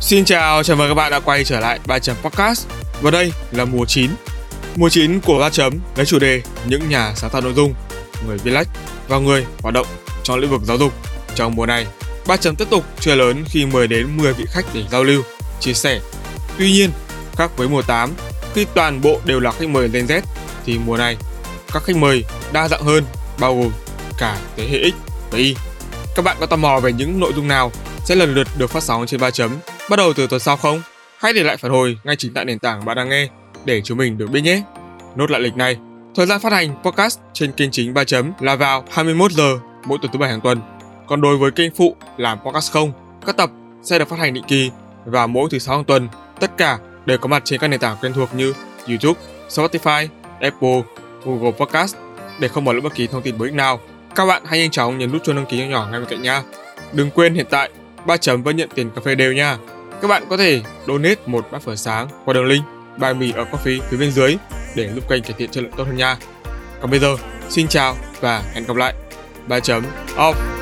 Xin chào, chào mừng các bạn đã quay trở lại Ba Chấm Podcast. Và đây là mùa 9 Mùa 9 của Ba Chấm lấy chủ đề những nhà sáng tạo nội dung, người viết lách và người hoạt động trong lĩnh vực giáo dục. Trong mùa này, Ba Chấm tiếp tục chơi lớn khi mời đến 10 vị khách để giao lưu, chia sẻ. Tuy nhiên, khác với mùa 8, khi toàn bộ đều là khách mời Gen Z thì mùa này các khách mời đa dạng hơn bao gồm cả thế hệ X và Y. Các bạn có tò mò về những nội dung nào sẽ lần lượt được phát sóng trên 3 chấm? Bắt đầu từ tuần sau không? Hãy để lại phản hồi ngay chính tại nền tảng bạn đang nghe để chúng mình được biết nhé. Nốt lại lịch này, thời gian phát hành podcast trên kênh chính 3 chấm là vào 21 giờ mỗi tuần thứ bảy hàng tuần. Còn đối với kênh phụ làm podcast không, các tập sẽ được phát hành định kỳ và mỗi thứ sáu hàng tuần. Tất cả đều có mặt trên các nền tảng quen thuộc như YouTube, Spotify, Apple, Google Podcast để không bỏ lỡ bất kỳ thông tin bổ ích nào. Các bạn hãy nhanh chóng nhấn nút chuông đăng ký nhỏ nhỏ ngay bên cạnh nha. Đừng quên hiện tại ba chấm vẫn nhận tiền cà phê đều nha. Các bạn có thể donate một bát phở sáng qua đường link bài mì ở Coffee phía bên dưới để giúp kênh cải thiện chất lượng tốt hơn nha. Còn bây giờ, xin chào và hẹn gặp lại. Ba chấm off.